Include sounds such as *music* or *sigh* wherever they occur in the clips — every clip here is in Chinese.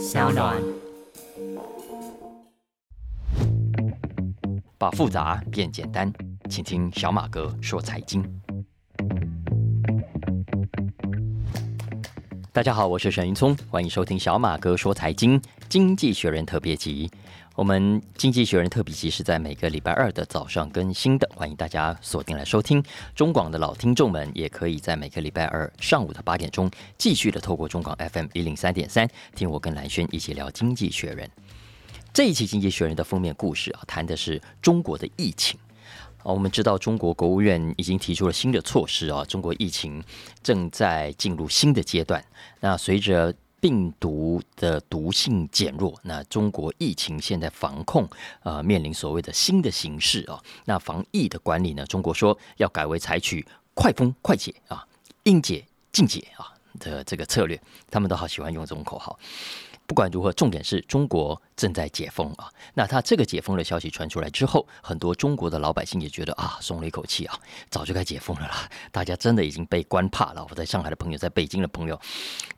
小暖。把复杂变简单，请听小马哥说财经。大家好，我是沈云聪，欢迎收听小马哥说财经经济学人特别集。我们经济学人特别集是在每个礼拜二的早上更新的，欢迎大家锁定来收听。中广的老听众们也可以在每个礼拜二上午的八点钟，继续的透过中广 FM 一零三点三，听我跟蓝轩一起聊经济学人。这一期经济学人的封面故事啊，谈的是中国的疫情。啊，我们知道中国国务院已经提出了新的措施啊，中国疫情正在进入新的阶段。那随着病毒的毒性减弱，那中国疫情现在防控啊面临所谓的新的形势啊。那防疫的管理呢，中国说要改为采取快封快解啊，应解尽解啊的这个策略，他们都好喜欢用这种口号。不管如何，重点是中国正在解封啊。那他这个解封的消息传出来之后，很多中国的老百姓也觉得啊，松了一口气啊，早就该解封了啦。大家真的已经被关怕了。我在上海的朋友，在北京的朋友，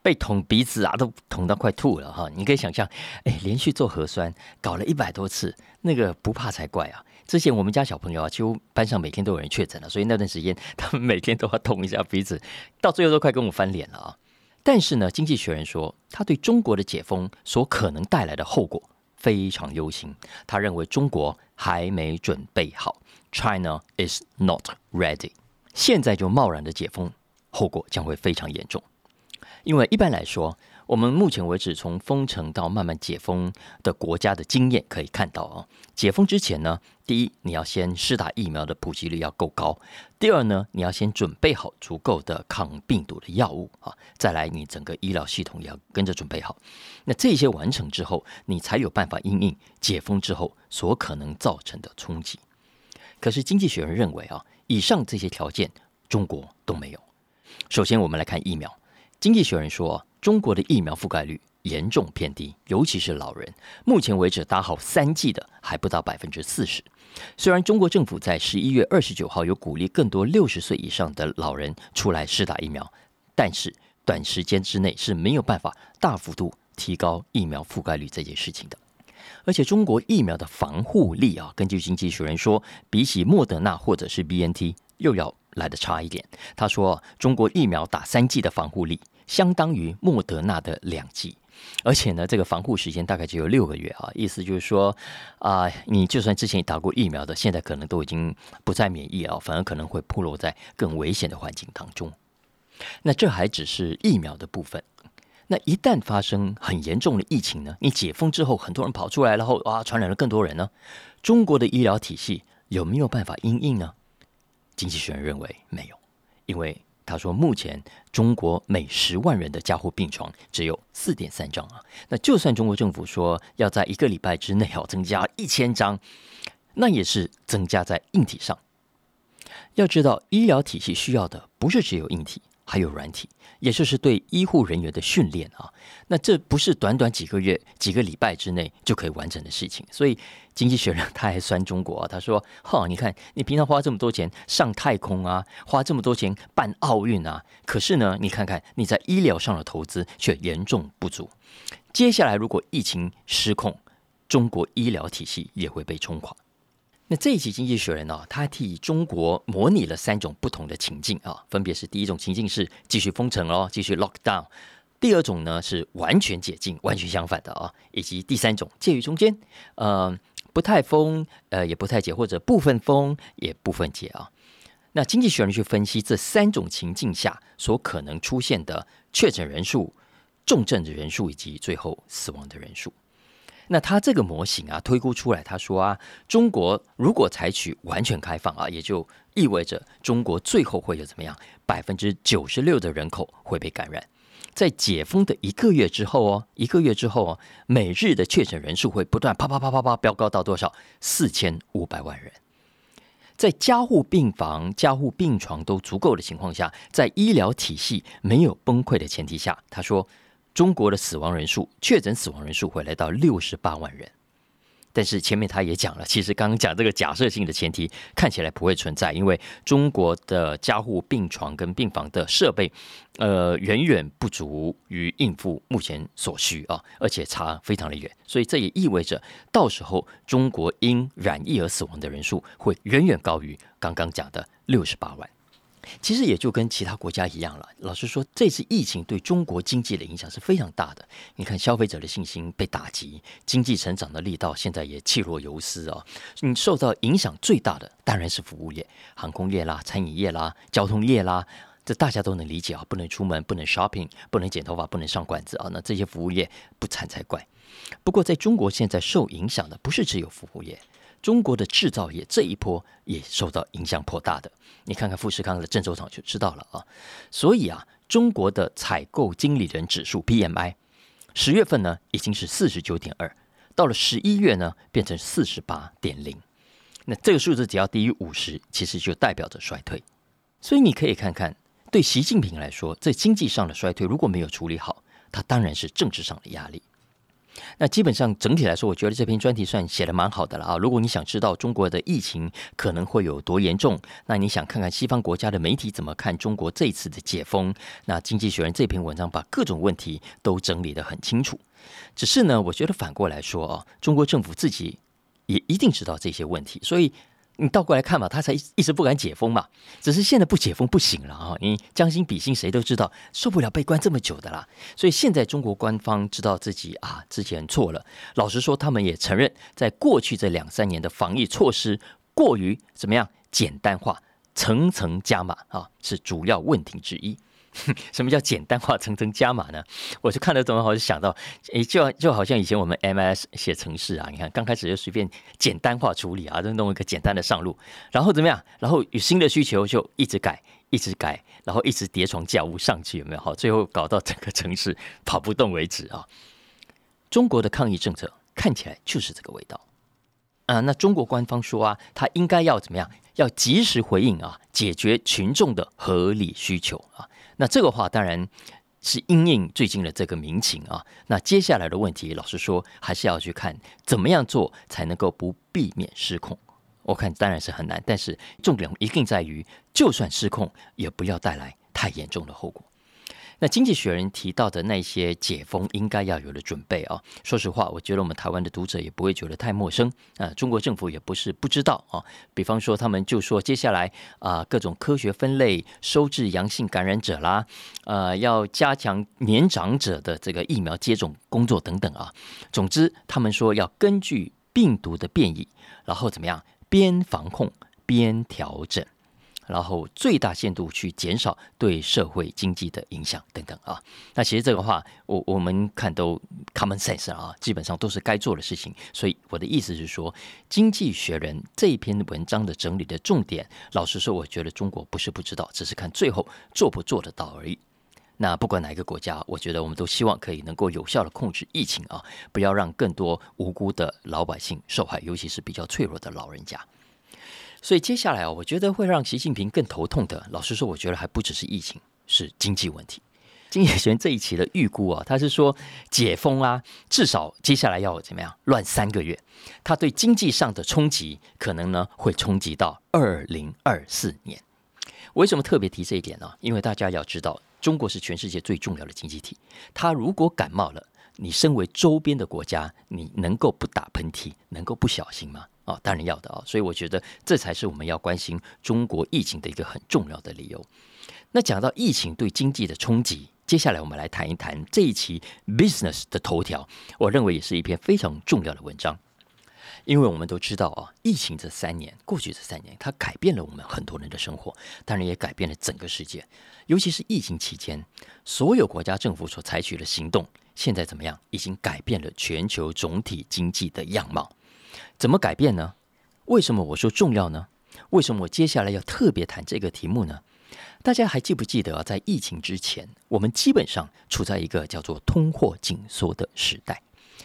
被捅鼻子啊，都捅到快吐了哈。你可以想象，哎，连续做核酸搞了一百多次，那个不怕才怪啊。之前我们家小朋友啊，几乎班上每天都有人确诊了，所以那段时间他们每天都要捅一下鼻子，到最后都快跟我翻脸了啊。但是呢，《经济学人》说，他对中国的解封所可能带来的后果非常忧心。他认为中国还没准备好，China is not ready。现在就贸然的解封，后果将会非常严重。因为一般来说，我们目前为止从封城到慢慢解封的国家的经验可以看到啊，解封之前呢，第一你要先施打疫苗的普及率要够高，第二呢，你要先准备好足够的抗病毒的药物啊，再来你整个医疗系统也要跟着准备好。那这些完成之后，你才有办法应应解封之后所可能造成的冲击。可是经济学人认为啊，以上这些条件中国都没有。首先，我们来看疫苗。经济学人说，中国的疫苗覆盖率严重偏低，尤其是老人。目前为止，打好三剂的还不到百分之四十。虽然中国政府在十一月二十九号有鼓励更多六十岁以上的老人出来试打疫苗，但是短时间之内是没有办法大幅度提高疫苗覆盖率这件事情的。而且，中国疫苗的防护力啊，根据经济学人说，比起莫德纳或者是 B N T 又要来的差一点。他说，中国疫苗打三剂的防护力。相当于莫德纳的两剂，而且呢，这个防护时间大概只有六个月啊。意思就是说，啊，你就算之前打过疫苗的，现在可能都已经不再免疫啊，反而可能会暴露在更危险的环境当中。那这还只是疫苗的部分。那一旦发生很严重的疫情呢？你解封之后，很多人跑出来，然后啊，传染了更多人呢？中国的医疗体系有没有办法应应呢？经济学人认为没有，因为。他说：“目前中国每十万人的加护病床只有四点三张啊。那就算中国政府说要在一个礼拜之内要增加一千张，那也是增加在硬体上。要知道，医疗体系需要的不是只有硬体。”还有软体，也就是对医护人员的训练啊。那这不是短短几个月、几个礼拜之内就可以完成的事情。所以，经济学人他还酸中国啊，他说：“哈，你看你平常花这么多钱上太空啊，花这么多钱办奥运啊，可是呢，你看看你在医疗上的投资却严重不足。接下来如果疫情失控，中国医疗体系也会被冲垮。”那这一期《经济学人》呢，他替中国模拟了三种不同的情境啊，分别是第一种情境是继续封城哦，继续 lock down；第二种呢是完全解禁，完全相反的啊，以及第三种介于中间，呃，不太封，呃，也不太解，或者部分封也部分解啊。那《经济学人》去分析这三种情境下所可能出现的确诊人数、重症的人数以及最后死亡的人数。那他这个模型啊，推估出来，他说啊，中国如果采取完全开放啊，也就意味着中国最后会有怎么样？百分之九十六的人口会被感染。在解封的一个月之后哦，一个月之后哦，每日的确诊人数会不断啪啪啪啪啪飙高到多少？四千五百万人。在加护病房、加护病床都足够的情况下，在医疗体系没有崩溃的前提下，他说。中国的死亡人数，确诊死亡人数会来到六十八万人。但是前面他也讲了，其实刚刚讲这个假设性的前提看起来不会存在，因为中国的加护病床跟病房的设备，呃，远远不足于应付目前所需啊，而且差非常的远，所以这也意味着到时候中国因染疫而死亡的人数会远远高于刚刚讲的六十八万。其实也就跟其他国家一样了。老实说，这次疫情对中国经济的影响是非常大的。你看，消费者的信心被打击，经济成长的力道现在也气若游丝啊。你受到影响最大的当然是服务业、航空业啦、餐饮业啦、交通业啦，这大家都能理解啊。不能出门，不能 shopping，不能剪头发，不能上馆子啊。那这些服务业不惨才怪。不过，在中国现在受影响的不是只有服务业。中国的制造业这一波也受到影响颇大的，你看看富士康的郑州厂就知道了啊。所以啊，中国的采购经理人指数 PMI 十月份呢已经是四十九点二，到了十一月呢变成四十八点零。那这个数字只要低于五十，其实就代表着衰退。所以你可以看看，对习近平来说，在经济上的衰退如果没有处理好，他当然是政治上的压力。那基本上整体来说，我觉得这篇专题算写的蛮好的了啊。如果你想知道中国的疫情可能会有多严重，那你想看看西方国家的媒体怎么看中国这次的解封，那《经济学人》这篇文章把各种问题都整理得很清楚。只是呢，我觉得反过来说啊，中国政府自己也一定知道这些问题，所以。你倒过来看嘛，他才一直不敢解封嘛。只是现在不解封不行了啊！你将心比心，谁都知道受不了被关这么久的啦。所以现在中国官方知道自己啊之前错了。老实说，他们也承认，在过去这两三年的防疫措施过于怎么样简单化、层层加码啊，是主要问题之一。*laughs* 什么叫简单化层层加码呢？我就看了怎么好就想到，诶，就就好像以前我们 MS 写程式啊，你看刚开始就随便简单化处理啊，就弄一个简单的上路，然后怎么样？然后有新的需求就一直改，一直改，然后一直叠床架屋上去，有没有？好，最后搞到整个城市跑不动为止啊！中国的抗疫政策看起来就是这个味道啊。那中国官方说啊，他应该要怎么样？要及时回应啊，解决群众的合理需求啊。那这个话当然是因应最近的这个民情啊。那接下来的问题，老实说，还是要去看怎么样做才能够不避免失控。我看当然是很难，但是重点一定在于，就算失控，也不要带来太严重的后果。那经济学人提到的那些解封应该要有的准备啊，说实话，我觉得我们台湾的读者也不会觉得太陌生啊。中国政府也不是不知道啊，比方说他们就说接下来啊各种科学分类收治阳性感染者啦，呃要加强年长者的这个疫苗接种工作等等啊。总之，他们说要根据病毒的变异，然后怎么样边防控边调整。然后最大限度去减少对社会经济的影响等等啊，那其实这个话我我们看都 common sense 啊，基本上都是该做的事情。所以我的意思是说，《经济学人》这一篇文章的整理的重点，老实说，我觉得中国不是不知道，只是看最后做不做得到而已。那不管哪一个国家，我觉得我们都希望可以能够有效的控制疫情啊，不要让更多无辜的老百姓受害，尤其是比较脆弱的老人家。所以接下来啊，我觉得会让习近平更头痛的。老实说，我觉得还不只是疫情，是经济问题。金野贤这一期的预估啊，他是说解封啊，至少接下来要怎么样乱三个月，他对经济上的冲击可能呢会冲击到二零二四年。为什么特别提这一点呢？因为大家要知道，中国是全世界最重要的经济体，他如果感冒了，你身为周边的国家，你能够不打喷嚏，能够不小心吗？啊，当然要的啊，所以我觉得这才是我们要关心中国疫情的一个很重要的理由。那讲到疫情对经济的冲击，接下来我们来谈一谈这一期 Business 的头条，我认为也是一篇非常重要的文章。因为我们都知道啊，疫情这三年过去这三年，它改变了我们很多人的生活，当然也改变了整个世界。尤其是疫情期间，所有国家政府所采取的行动，现在怎么样，已经改变了全球总体经济的样貌。怎么改变呢？为什么我说重要呢？为什么我接下来要特别谈这个题目呢？大家还记不记得，在疫情之前，我们基本上处在一个叫做通货紧缩的时代。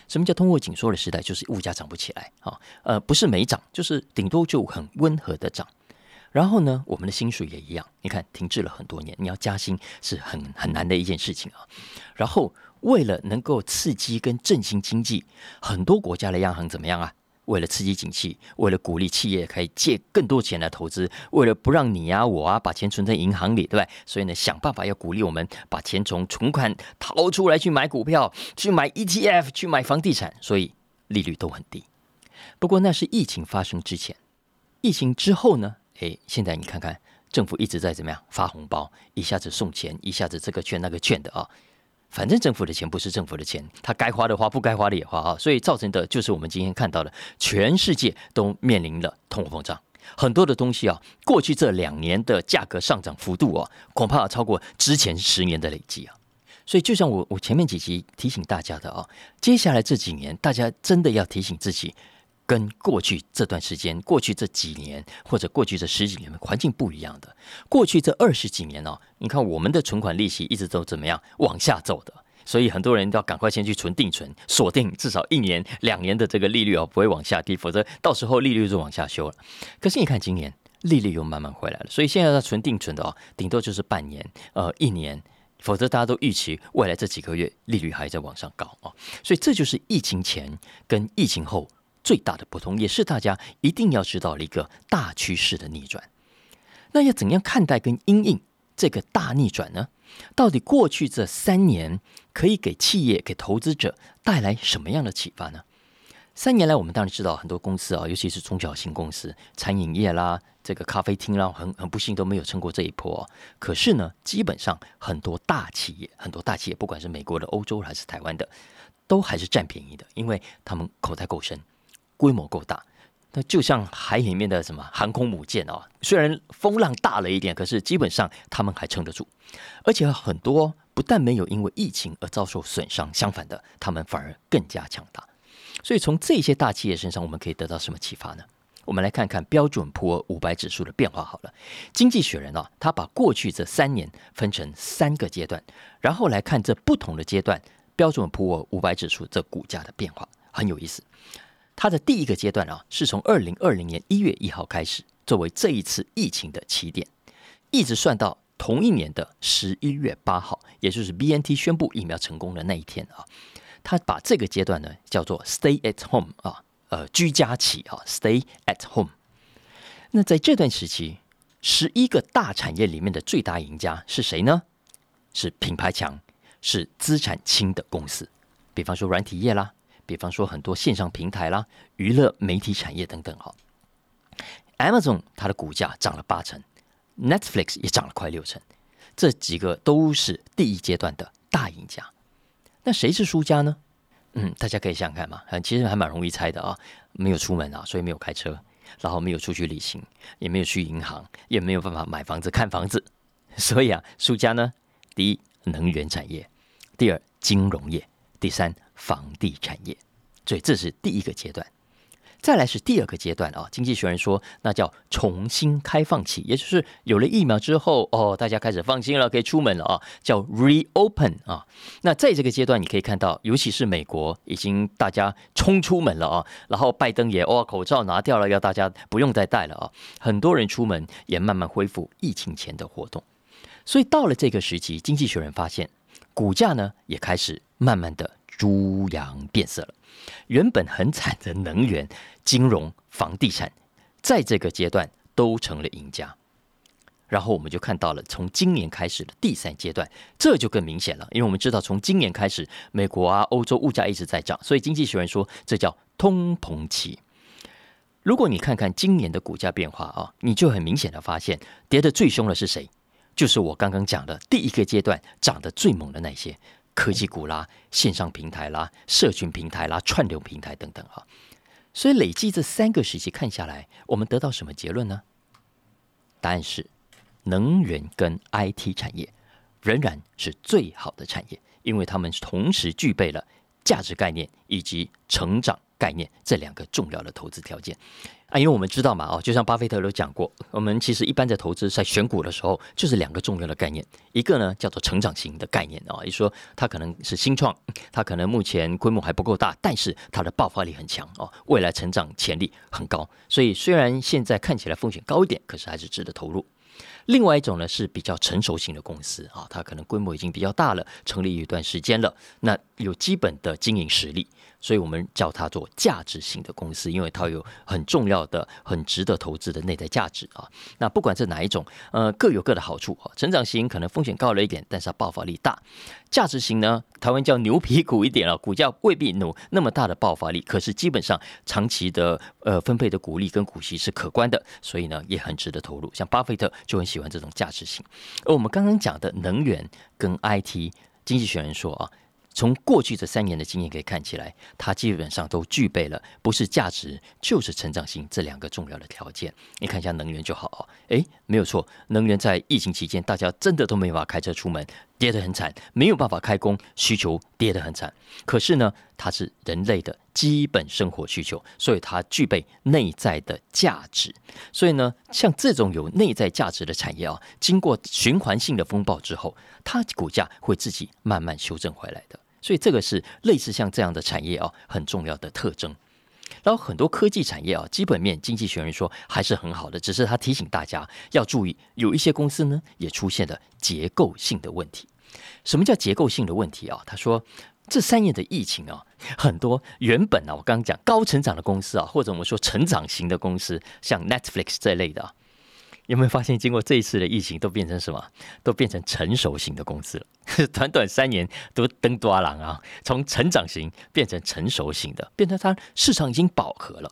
什么叫通货紧缩的时代？就是物价涨不起来啊，呃，不是没涨，就是顶多就很温和的涨。然后呢，我们的薪水也一样，你看停滞了很多年，你要加薪是很很难的一件事情啊。然后为了能够刺激跟振兴经济，很多国家的央行怎么样啊？为了刺激景气，为了鼓励企业可以借更多钱来投资，为了不让你啊我啊把钱存在银行里，对不对？所以呢，想办法要鼓励我们把钱从存款掏出来去买股票、去买 ETF、去买房地产，所以利率都很低。不过那是疫情发生之前，疫情之后呢？诶，现在你看看，政府一直在怎么样发红包，一下子送钱，一下子这个券那个券的啊。反正政府的钱不是政府的钱，他该花的花，不该花的也花啊，所以造成的就是我们今天看到的，全世界都面临了通货膨胀，很多的东西啊，过去这两年的价格上涨幅度啊，恐怕超过之前十年的累计啊。所以就像我我前面几集提醒大家的啊，接下来这几年大家真的要提醒自己。跟过去这段时间、过去这几年或者过去这十几年的环境不一样的。过去这二十几年呢，你看我们的存款利息一直都怎么样往下走的，所以很多人都要赶快先去存定存，锁定至少一年、两年的这个利率哦，不会往下跌，否则到时候利率就往下修了。可是你看今年利率又慢慢回来了，所以现在要存定存的哦，顶多就是半年、呃一年，否则大家都预期未来这几个月利率还在往上高哦。所以这就是疫情前跟疫情后。最大的不同，也是大家一定要知道的一个大趋势的逆转。那要怎样看待跟因应这个大逆转呢？到底过去这三年可以给企业、给投资者带来什么样的启发呢？三年来，我们当然知道很多公司啊，尤其是中小型公司、餐饮业啦、这个咖啡厅啦，很很不幸都没有撑过这一波。可是呢，基本上很多大企业、很多大企业，不管是美国的、欧洲还是台湾的，都还是占便宜的，因为他们口袋够深。规模够大，那就像海里面的什么航空母舰哦，虽然风浪大了一点，可是基本上他们还撑得住，而且很多不但没有因为疫情而遭受损伤，相反的，他们反而更加强大。所以从这些大企业身上，我们可以得到什么启发呢？我们来看看标准普尔五百指数的变化好了。经济学人啊，他把过去这三年分成三个阶段，然后来看这不同的阶段标准普尔五百指数这股价的变化，很有意思。它的第一个阶段啊，是从二零二零年一月一号开始，作为这一次疫情的起点，一直算到同一年的十一月八号，也就是 B N T 宣布疫苗成功的那一天啊。他把这个阶段呢叫做 Stay at Home 啊，呃，居家期啊，Stay at Home。那在这段时期，十一个大产业里面的最大赢家是谁呢？是品牌强、是资产轻的公司，比方说软体业啦。比方说很多线上平台啦、娱乐媒体产业等等哈，Amazon 它的股价涨了八成，Netflix 也涨了快六成，这几个都是第一阶段的大赢家。那谁是输家呢？嗯，大家可以想想看嘛，其实还蛮容易猜的啊。没有出门啊，所以没有开车，然后没有出去旅行，也没有去银行，也没有办法买房子看房子，所以啊，输家呢，第一能源产业，第二金融业，第三。房地产业，所以这是第一个阶段。再来是第二个阶段啊，经济学人说那叫重新开放期，也就是有了疫苗之后哦，大家开始放心了，可以出门了啊，叫 reopen 啊。那在这个阶段，你可以看到，尤其是美国已经大家冲出门了啊，然后拜登也哦口罩拿掉了，要大家不用再戴了啊，很多人出门也慢慢恢复疫情前的活动。所以到了这个时期，经济学人发现股价呢也开始慢慢的。猪羊变色了，原本很惨的能源、金融、房地产，在这个阶段都成了赢家。然后我们就看到了从今年开始的第三阶段，这就更明显了，因为我们知道从今年开始，美国啊、欧洲物价一直在涨，所以经济学人说这叫通膨期。如果你看看今年的股价变化啊，你就很明显的发现，跌得最凶的是谁？就是我刚刚讲的第一个阶段涨得最猛的那些。科技股啦、线上平台啦、社群平台啦、串流平台等等哈，所以累计这三个时期看下来，我们得到什么结论呢？答案是，能源跟 IT 产业仍然是最好的产业，因为他们同时具备了价值概念以及成长。概念这两个重要的投资条件啊，因为我们知道嘛，哦，就像巴菲特都讲过，我们其实一般在投资在选股的时候，就是两个重要的概念，一个呢叫做成长型的概念啊，也就是说它可能是新创，它可能目前规模还不够大，但是它的爆发力很强哦，未来成长潜力很高，所以虽然现在看起来风险高一点，可是还是值得投入。另外一种呢是比较成熟型的公司啊，它可能规模已经比较大了，成立一段时间了，那有基本的经营实力。所以我们叫它做价值型的公司，因为它有很重要的、很值得投资的内在价值啊。那不管是哪一种，呃，各有各的好处啊。成长型可能风险高了一点，但是它爆发力大；价值型呢，台湾叫牛皮股一点了，股价未必有那么大的爆发力，可是基本上长期的呃分配的股利跟股息是可观的，所以呢也很值得投入。像巴菲特就很喜欢这种价值型。而我们刚刚讲的能源跟 IT，经济学人说啊。从过去这三年的经验可以看起来，它基本上都具备了不是价值就是成长性这两个重要的条件。你看一下能源就好哦，诶，没有错，能源在疫情期间大家真的都没法开车出门，跌得很惨，没有办法开工，需求跌得很惨。可是呢，它是人类的基本生活需求，所以它具备内在的价值。所以呢，像这种有内在价值的产业啊，经过循环性的风暴之后，它股价会自己慢慢修正回来的。所以这个是类似像这样的产业啊，很重要的特征。然后很多科技产业啊，基本面经济学人说还是很好的，只是他提醒大家要注意，有一些公司呢也出现了结构性的问题。什么叫结构性的问题啊？他说这三年的疫情啊，很多原本啊，我刚刚讲高成长的公司啊，或者我们说成长型的公司，像 Netflix 这类的啊。有没有发现，经过这一次的疫情，都变成什么？都变成成熟型的公司了。短短三年都登多郎啊，从成长型变成成熟型的，变成它市场已经饱和了。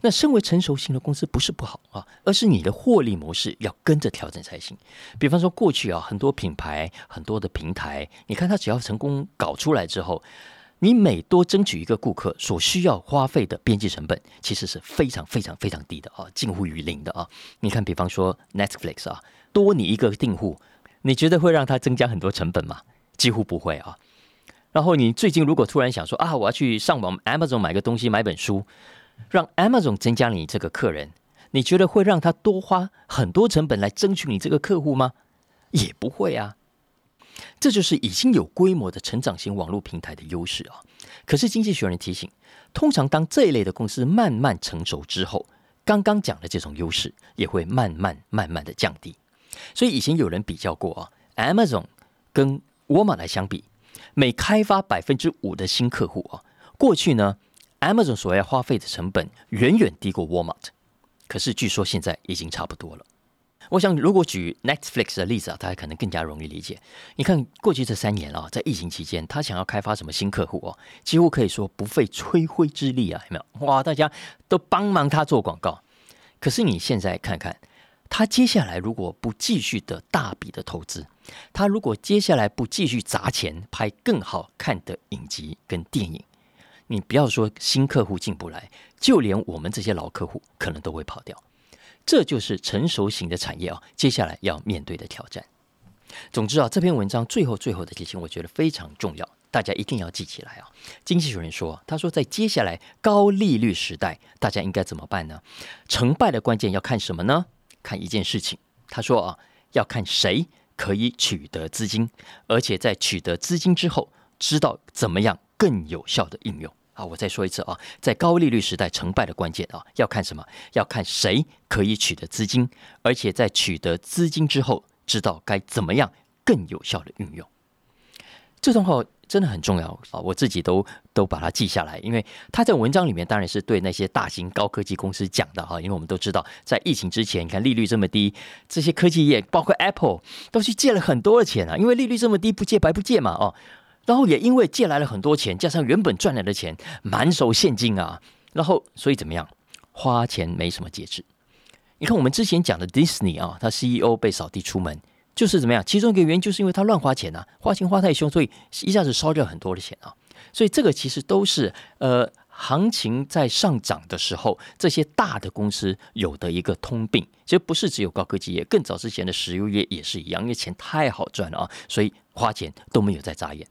那身为成熟型的公司不是不好啊，而是你的获利模式要跟着调整才行。比方说过去啊，很多品牌、很多的平台，你看它只要成功搞出来之后。你每多争取一个顾客，所需要花费的边际成本其实是非常非常非常低的啊，近乎于零的啊。你看，比方说 Netflix 啊，多你一个订户，你觉得会让它增加很多成本吗？几乎不会啊。然后你最近如果突然想说啊，我要去上网 Amazon 买个东西，买本书，让 Amazon 增加你这个客人，你觉得会让他多花很多成本来争取你这个客户吗？也不会啊。这就是已经有规模的成长型网络平台的优势啊！可是经济学人提醒，通常当这一类的公司慢慢成熟之后，刚刚讲的这种优势也会慢慢慢慢的降低。所以以前有人比较过啊，Amazon 跟沃尔玛来相比，每开发百分之五的新客户啊，过去呢，Amazon 所要花费的成本远远低过 Walmart，可是据说现在已经差不多了。我想，如果举 Netflix 的例子啊，大家可能更加容易理解。你看，过去这三年啊，在疫情期间，他想要开发什么新客户哦，几乎可以说不费吹灰之力啊，有没有？哇，大家都帮忙他做广告。可是你现在看看，他接下来如果不继续的大笔的投资，他如果接下来不继续砸钱拍更好看的影集跟电影，你不要说新客户进不来，就连我们这些老客户可能都会跑掉。这就是成熟型的产业啊，接下来要面对的挑战。总之啊，这篇文章最后最后的提醒，我觉得非常重要，大家一定要记起来啊。经济学人说，他说在接下来高利率时代，大家应该怎么办呢？成败的关键要看什么呢？看一件事情。他说啊，要看谁可以取得资金，而且在取得资金之后，知道怎么样更有效的应用。啊，我再说一次啊，在高利率时代，成败的关键啊，要看什么？要看谁可以取得资金，而且在取得资金之后，知道该怎么样更有效的运用。这段话真的很重要啊，我自己都都把它记下来，因为他在文章里面当然是对那些大型高科技公司讲的哈，因为我们都知道，在疫情之前，你看利率这么低，这些科技业包括 Apple 都去借了很多的钱啊，因为利率这么低，不借白不借嘛哦。然后也因为借来了很多钱，加上原本赚来的钱，满手现金啊，然后所以怎么样，花钱没什么节制。你看我们之前讲的 Disney 啊，他 CEO 被扫地出门，就是怎么样？其中一个原因就是因为他乱花钱啊，花钱花太凶，所以一下子烧掉很多的钱啊。所以这个其实都是呃。行情在上涨的时候，这些大的公司有的一个通病，其实不是只有高科技业，更早之前的石油业也是一样，因为钱太好赚了啊，所以花钱都没有在眨眼。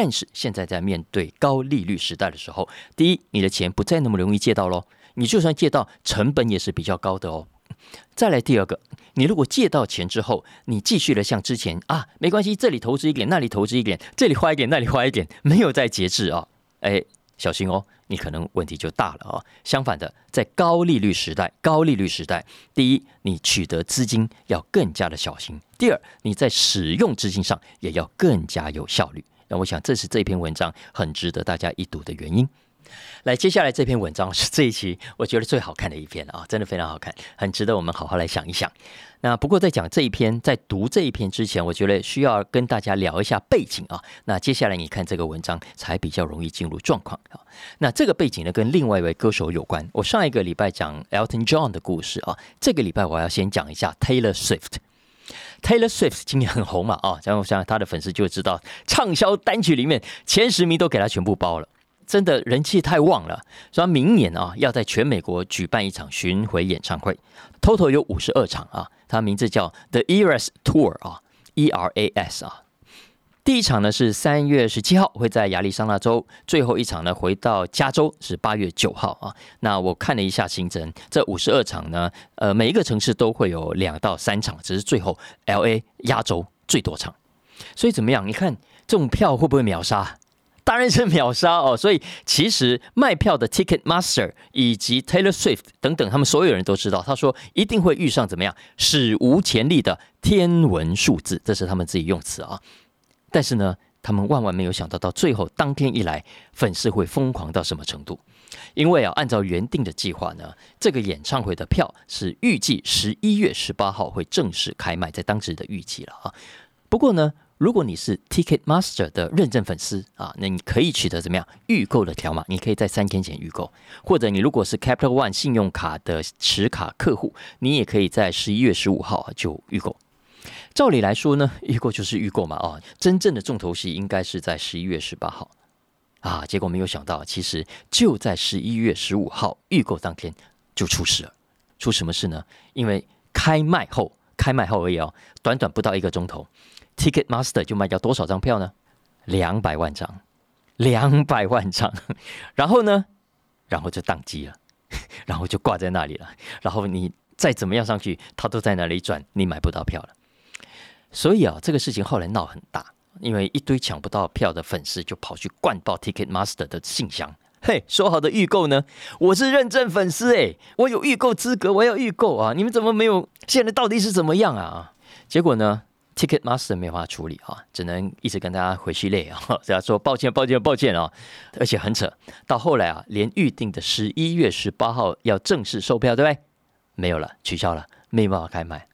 但是现在在面对高利率时代的时候，第一，你的钱不再那么容易借到喽，你就算借到，成本也是比较高的哦。*laughs* 再来第二个，你如果借到钱之后，你继续的像之前啊，没关系，这里投资一点，那里投资一点，这里花一点，那里花一点，没有再节制啊，哎。小心哦，你可能问题就大了啊。相反的，在高利率时代，高利率时代，第一，你取得资金要更加的小心；第二，你在使用资金上也要更加有效率。那我想，这是这篇文章很值得大家一读的原因。来，接下来这篇文章是这一期我觉得最好看的一篇啊，真的非常好看，很值得我们好好来想一想。那不过在讲这一篇，在读这一篇之前，我觉得需要跟大家聊一下背景啊。那接下来你看这个文章才比较容易进入状况啊。那这个背景呢，跟另外一位歌手有关。我上一个礼拜讲 Elton John 的故事啊，这个礼拜我要先讲一下 Taylor Swift。Taylor Swift 今年很红嘛啊，然后我想他的粉丝就知道，畅销单曲里面前十名都给他全部包了。真的人气太旺了，所以明年啊要在全美国举办一场巡回演唱会，total 有五十二场啊。它名字叫 The Eras Tour 啊，E R A S 啊。第一场呢是三月十七号，会在亚利桑那州；最后一场呢回到加州是八月九号啊。那我看了一下行程，这五十二场呢，呃，每一个城市都会有两到三场，只是最后 L A 压轴最多场。所以怎么样？你看这种票会不会秒杀？当然是秒杀哦，所以其实卖票的 Ticket Master 以及 Taylor Swift 等等，他们所有人都知道，他说一定会遇上怎么样史无前例的天文数字，这是他们自己用词啊。但是呢，他们万万没有想到，到最后当天一来，粉丝会疯狂到什么程度？因为啊，按照原定的计划呢，这个演唱会的票是预计十一月十八号会正式开卖，在当时的预计了啊。不过呢。如果你是 Ticket Master 的认证粉丝啊，那你可以取得怎么样预购的条码？你可以在三天前预购，或者你如果是 Capital One 信用卡的持卡客户，你也可以在十一月十五号就预购。照理来说呢，*laughs* 预购就是预购嘛，哦，真正的重头戏应该是在十一月十八号啊。结果没有想到，其实就在十一月十五号预购当天就出事了。出什么事呢？因为开卖后，开卖后而已哦，短短不到一个钟头。Ticket Master 就卖掉多少张票呢？两百万张，两百万张。*laughs* 然后呢，然后就宕机了，*laughs* 然后就挂在那里了。然后你再怎么样上去，它都在那里转，你买不到票了。所以啊，这个事情后来闹很大，因为一堆抢不到票的粉丝就跑去灌爆 Ticket Master 的信箱。嘿，说好的预购呢？我是认证粉丝哎，我有预购资格，我要预购啊！你们怎么没有？现在到底是怎么样啊？结果呢？Ticket Master 没法处理啊，只能一直跟大家回去累啊，*laughs* 大家说抱歉抱歉抱歉啊，而且很扯，到后来啊，连预定的十一月十八号要正式售票，对不对？没有了，取消了，没办法开卖，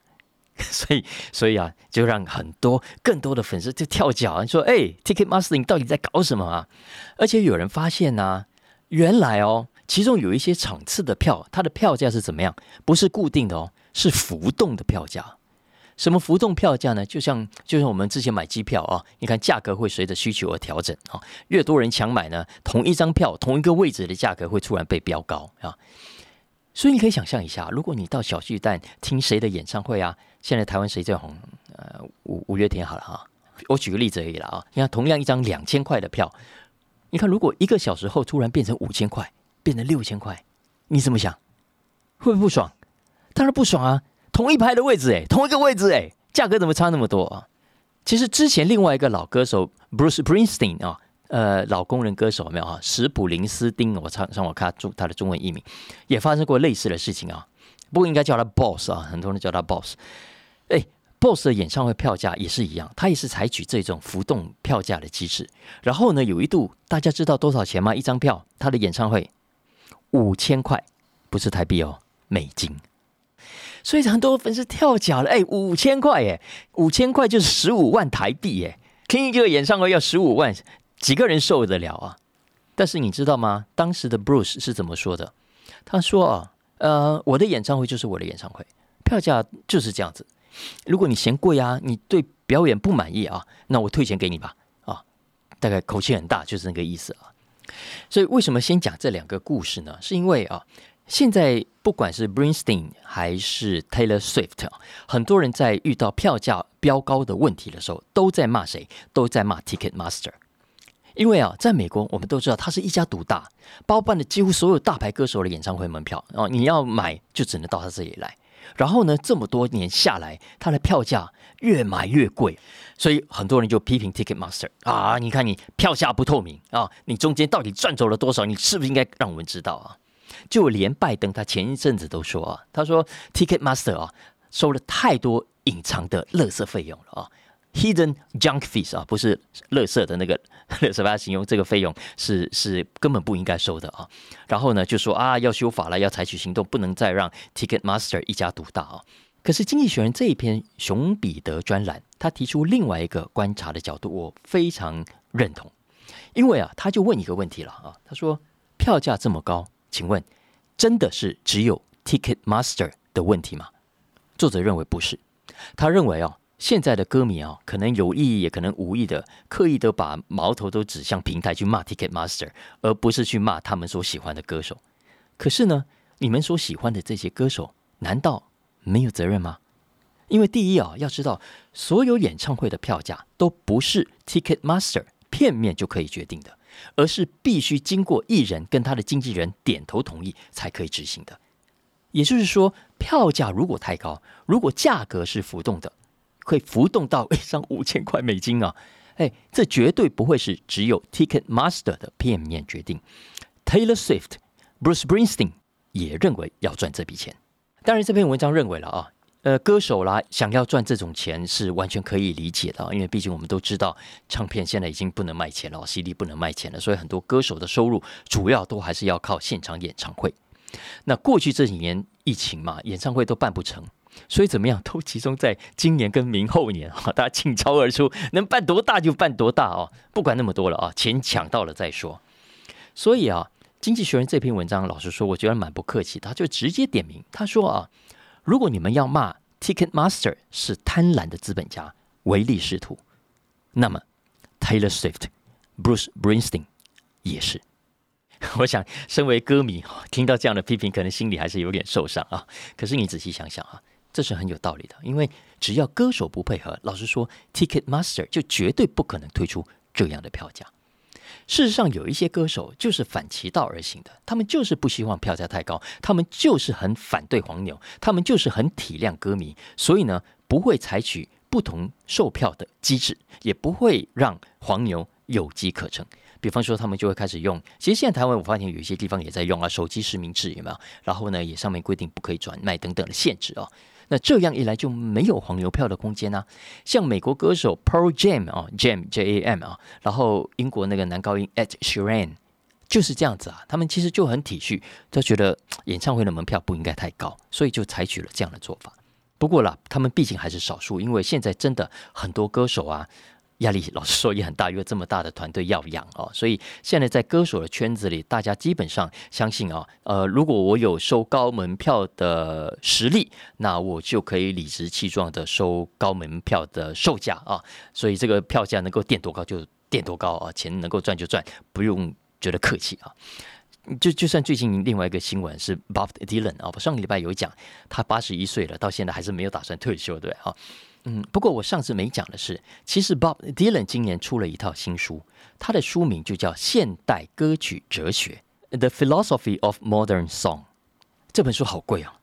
*laughs* 所以所以啊，就让很多更多的粉丝就跳脚，你说哎，Ticket Master 你到底在搞什么啊？而且有人发现呢，原来哦，其中有一些场次的票，它的票价是怎么样？不是固定的哦，是浮动的票价。什么浮动票价呢？就像就像我们之前买机票啊，你看价格会随着需求而调整啊。越多人抢买呢，同一张票同一个位置的价格会突然被飙高啊。所以你可以想象一下，如果你到小巨蛋听谁的演唱会啊，现在台湾谁最红？呃，五五月天好了哈。我举个例子而已了啊。你看同样一张两千块的票，你看如果一个小时后突然变成五千块，变成六千块，你怎么想？会不会不爽？当然不爽啊。同一排的位置，哎，同一个位置，哎，价格怎么差那么多啊？其实之前另外一个老歌手 Bruce Springsteen 啊，呃，老工人歌手没有啊，史普林斯丁，我唱上我看中他的中文译名，也发生过类似的事情啊。不过应该叫他 Boss 啊，很多人叫他 Boss。，Boss 的演唱会票价也是一样，他也是采取这种浮动票价的机制。然后呢，有一度大家知道多少钱吗？一张票，他的演唱会五千块，不是台币哦，美金。所以很多粉丝跳脚了，哎，五千块，哎，五千块就是十五万台币，哎，听一个演唱会要十五万，几个人受得了啊？但是你知道吗？当时的 Bruce 是怎么说的？他说啊，呃，我的演唱会就是我的演唱会，票价就是这样子。如果你嫌贵啊，你对表演不满意啊，那我退钱给你吧，啊，大概口气很大，就是那个意思啊。所以为什么先讲这两个故事呢？是因为啊。现在不管是 Brinstein 还是 Taylor Swift，很多人在遇到票价飙高的问题的时候，都在骂谁？都在骂 Ticket Master。因为啊，在美国，我们都知道它是一家独大，包办了几乎所有大牌歌手的演唱会门票哦。你要买就只能到他这里来。然后呢，这么多年下来，它的票价越买越贵，所以很多人就批评 Ticketmaster 啊，你看你票价不透明啊，你中间到底赚走了多少？你是不是应该让我们知道啊？就连拜登他前一阵子都说啊，他说 Ticketmaster 啊收了太多隐藏的垃圾费用了啊。Hidden junk fees 啊，不是垃圾的那个垃圾，他形容这个费用是是根本不应该收的啊。然后呢，就说啊，要修法了，要采取行动，不能再让 Ticketmaster 一家独大啊。可是《经济学人》这一篇熊彼得专栏，他提出另外一个观察的角度，我非常认同。因为啊，他就问一个问题了啊，他说票价这么高，请问真的是只有 Ticketmaster 的问题吗？作者认为不是，他认为哦。现在的歌迷啊，可能有意也可能无意的，刻意的把矛头都指向平台去骂 Ticketmaster，而不是去骂他们所喜欢的歌手。可是呢，你们所喜欢的这些歌手，难道没有责任吗？因为第一啊，要知道所有演唱会的票价都不是 Ticketmaster 片面就可以决定的，而是必须经过艺人跟他的经纪人点头同意才可以执行的。也就是说，票价如果太高，如果价格是浮动的。会浮动到一张 *laughs* 五千块美金啊！哎，这绝对不会是只有 Ticketmaster 的片面决定。Taylor Swift、Bruce Springsteen 也认为要赚这笔钱。当然，这篇文章认为了啊，呃，歌手啦想要赚这种钱是完全可以理解的，因为毕竟我们都知道，唱片现在已经不能卖钱了，CD 不能卖钱了，所以很多歌手的收入主要都还是要靠现场演唱会。那过去这几年疫情嘛，演唱会都办不成。所以怎么样都集中在今年跟明后年啊，*laughs* 大家倾巢而出，能办多大就办多大哦，不管那么多了啊，钱抢到了再说。所以啊，《经济学人》这篇文章，老实说，我觉得蛮不客气，他就直接点名，他说啊，如果你们要骂 Ticketmaster 是贪婪的资本家、唯利是图，那么 Taylor Swift、Bruce Springsteen 也是。*laughs* 我想，身为歌迷，听到这样的批评，可能心里还是有点受伤啊。可是你仔细想想啊。这是很有道理的，因为只要歌手不配合，老实说，Ticketmaster 就绝对不可能推出这样的票价。事实上，有一些歌手就是反其道而行的，他们就是不希望票价太高，他们就是很反对黄牛，他们就是很体谅歌迷，所以呢，不会采取不同售票的机制，也不会让黄牛有机可乘。比方说，他们就会开始用，其实现在台湾我发现有一些地方也在用啊，手机实名制有没有？然后呢，也上面规定不可以转卖等等的限制啊。那这样一来就没有黄牛票的空间呢。像美国歌手 Pearl Jam 啊，Jam J A M 啊，然后英国那个男高音 Ed Sheeran 就是这样子啊。他们其实就很体恤，他觉得演唱会的门票不应该太高，所以就采取了这样的做法。不过啦，他们毕竟还是少数，因为现在真的很多歌手啊。压力老实说也很大，因为这么大的团队要养哦，所以现在在歌手的圈子里，大家基本上相信啊，呃，如果我有收高门票的实力，那我就可以理直气壮的收高门票的售价啊，所以这个票价能够垫多高就垫多高啊，钱能够赚就赚，不用觉得客气啊。就就算最近另外一个新闻是 Bob Dylan 啊，我上个礼拜有讲，他八十一岁了，到现在还是没有打算退休，对啊。嗯，不过我上次没讲的是，其实 Bob Dylan 今年出了一套新书，他的书名就叫《现代歌曲哲学》（The Philosophy of Modern Song）。这本书好贵啊，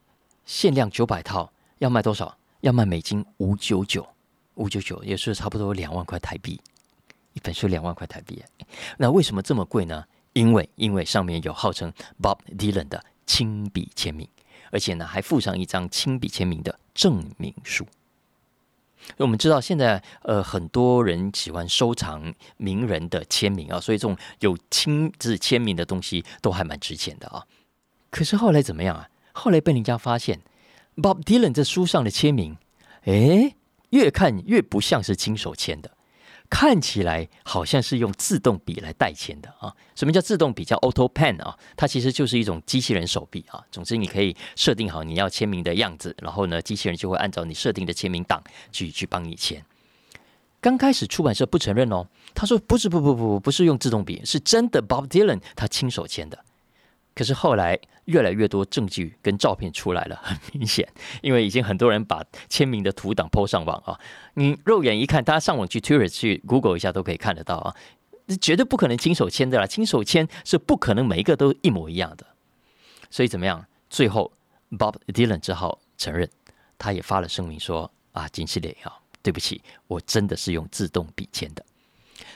限量九百套，要卖多少？要卖美金五九九，五九九也是差不多两万块台币。一本书两万块台币，那为什么这么贵呢？因为因为上面有号称 Bob Dylan 的亲笔签名，而且呢还附上一张亲笔签名的证明书。我们知道现在呃很多人喜欢收藏名人的签名啊，所以这种有亲自签名的东西都还蛮值钱的啊。可是后来怎么样啊？后来被人家发现，Bob Dylan 这书上的签名，诶，越看越不像是亲手签的。看起来好像是用自动笔来代签的啊？什么叫自动笔？叫 Auto Pen 啊？它其实就是一种机器人手臂啊。总之，你可以设定好你要签名的样子，然后呢，机器人就会按照你设定的签名档去去帮你签。刚开始出版社不承认哦，他说不是，不不不不是用自动笔，是真的 Bob Dylan 他亲手签的。可是后来越来越多证据跟照片出来了，*laughs* 很明显，因为已经很多人把签名的图档抛上网啊，你肉眼一看，大家上网去 Twitter 去 Google 一下都可以看得到啊，绝对不可能亲手签的啦，亲手签是不可能每一个都一模一样的，所以怎么样？最后 Bob Dylan 只好承认，他也发了声明说啊，金系列啊，对不起，我真的是用自动笔签的。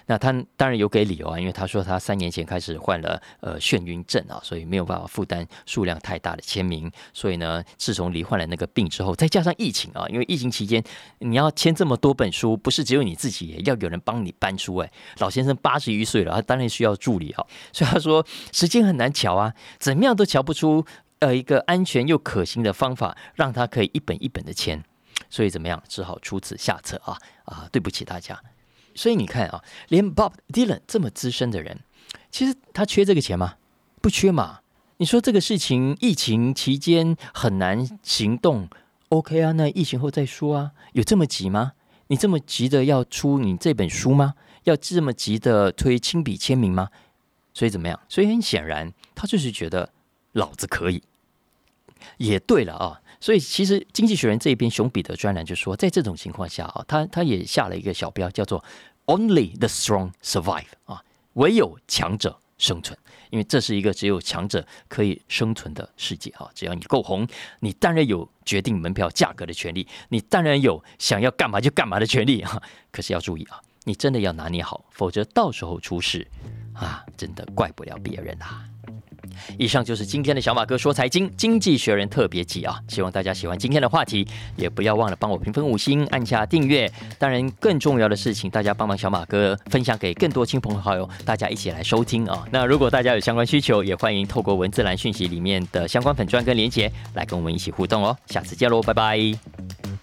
那他当然有给理由啊，因为他说他三年前开始患了呃眩晕症啊，所以没有办法负担数量太大的签名。所以呢，自从罹患了那个病之后，再加上疫情啊，因为疫情期间你要签这么多本书，不是只有你自己，要有人帮你搬书。哎，老先生八十一岁了，他当然需要助理啊。所以他说时间很难瞧啊，怎么样都瞧不出呃一个安全又可行的方法，让他可以一本一本的签。所以怎么样，只好出此下策啊啊！对不起大家。所以你看啊，连 Bob Dylan 这么资深的人，其实他缺这个钱吗？不缺嘛。你说这个事情疫情期间很难行动，OK 啊？那疫情后再说啊，有这么急吗？你这么急的要出你这本书吗？要这么急的推亲笔签名吗？所以怎么样？所以很显然，他就是觉得老子可以。也对了啊。所以，其实《经济学人》这边熊彼得专栏就说，在这种情况下啊，他他也下了一个小标，叫做 “Only the strong survive” 啊，唯有强者生存，因为这是一个只有强者可以生存的世界啊。只要你够红，你当然有决定门票价格的权利，你当然有想要干嘛就干嘛的权利啊。可是要注意啊，你真的要拿捏好，否则到时候出事啊，真的怪不了别人啊。以上就是今天的小马哥说财经经济学人特别集啊，希望大家喜欢今天的话题，也不要忘了帮我评分五星，按下订阅。当然，更重要的事情，大家帮忙小马哥分享给更多亲朋好友，大家一起来收听啊。那如果大家有相关需求，也欢迎透过文字栏讯息里面的相关粉砖跟连结来跟我们一起互动哦。下次见喽，拜拜。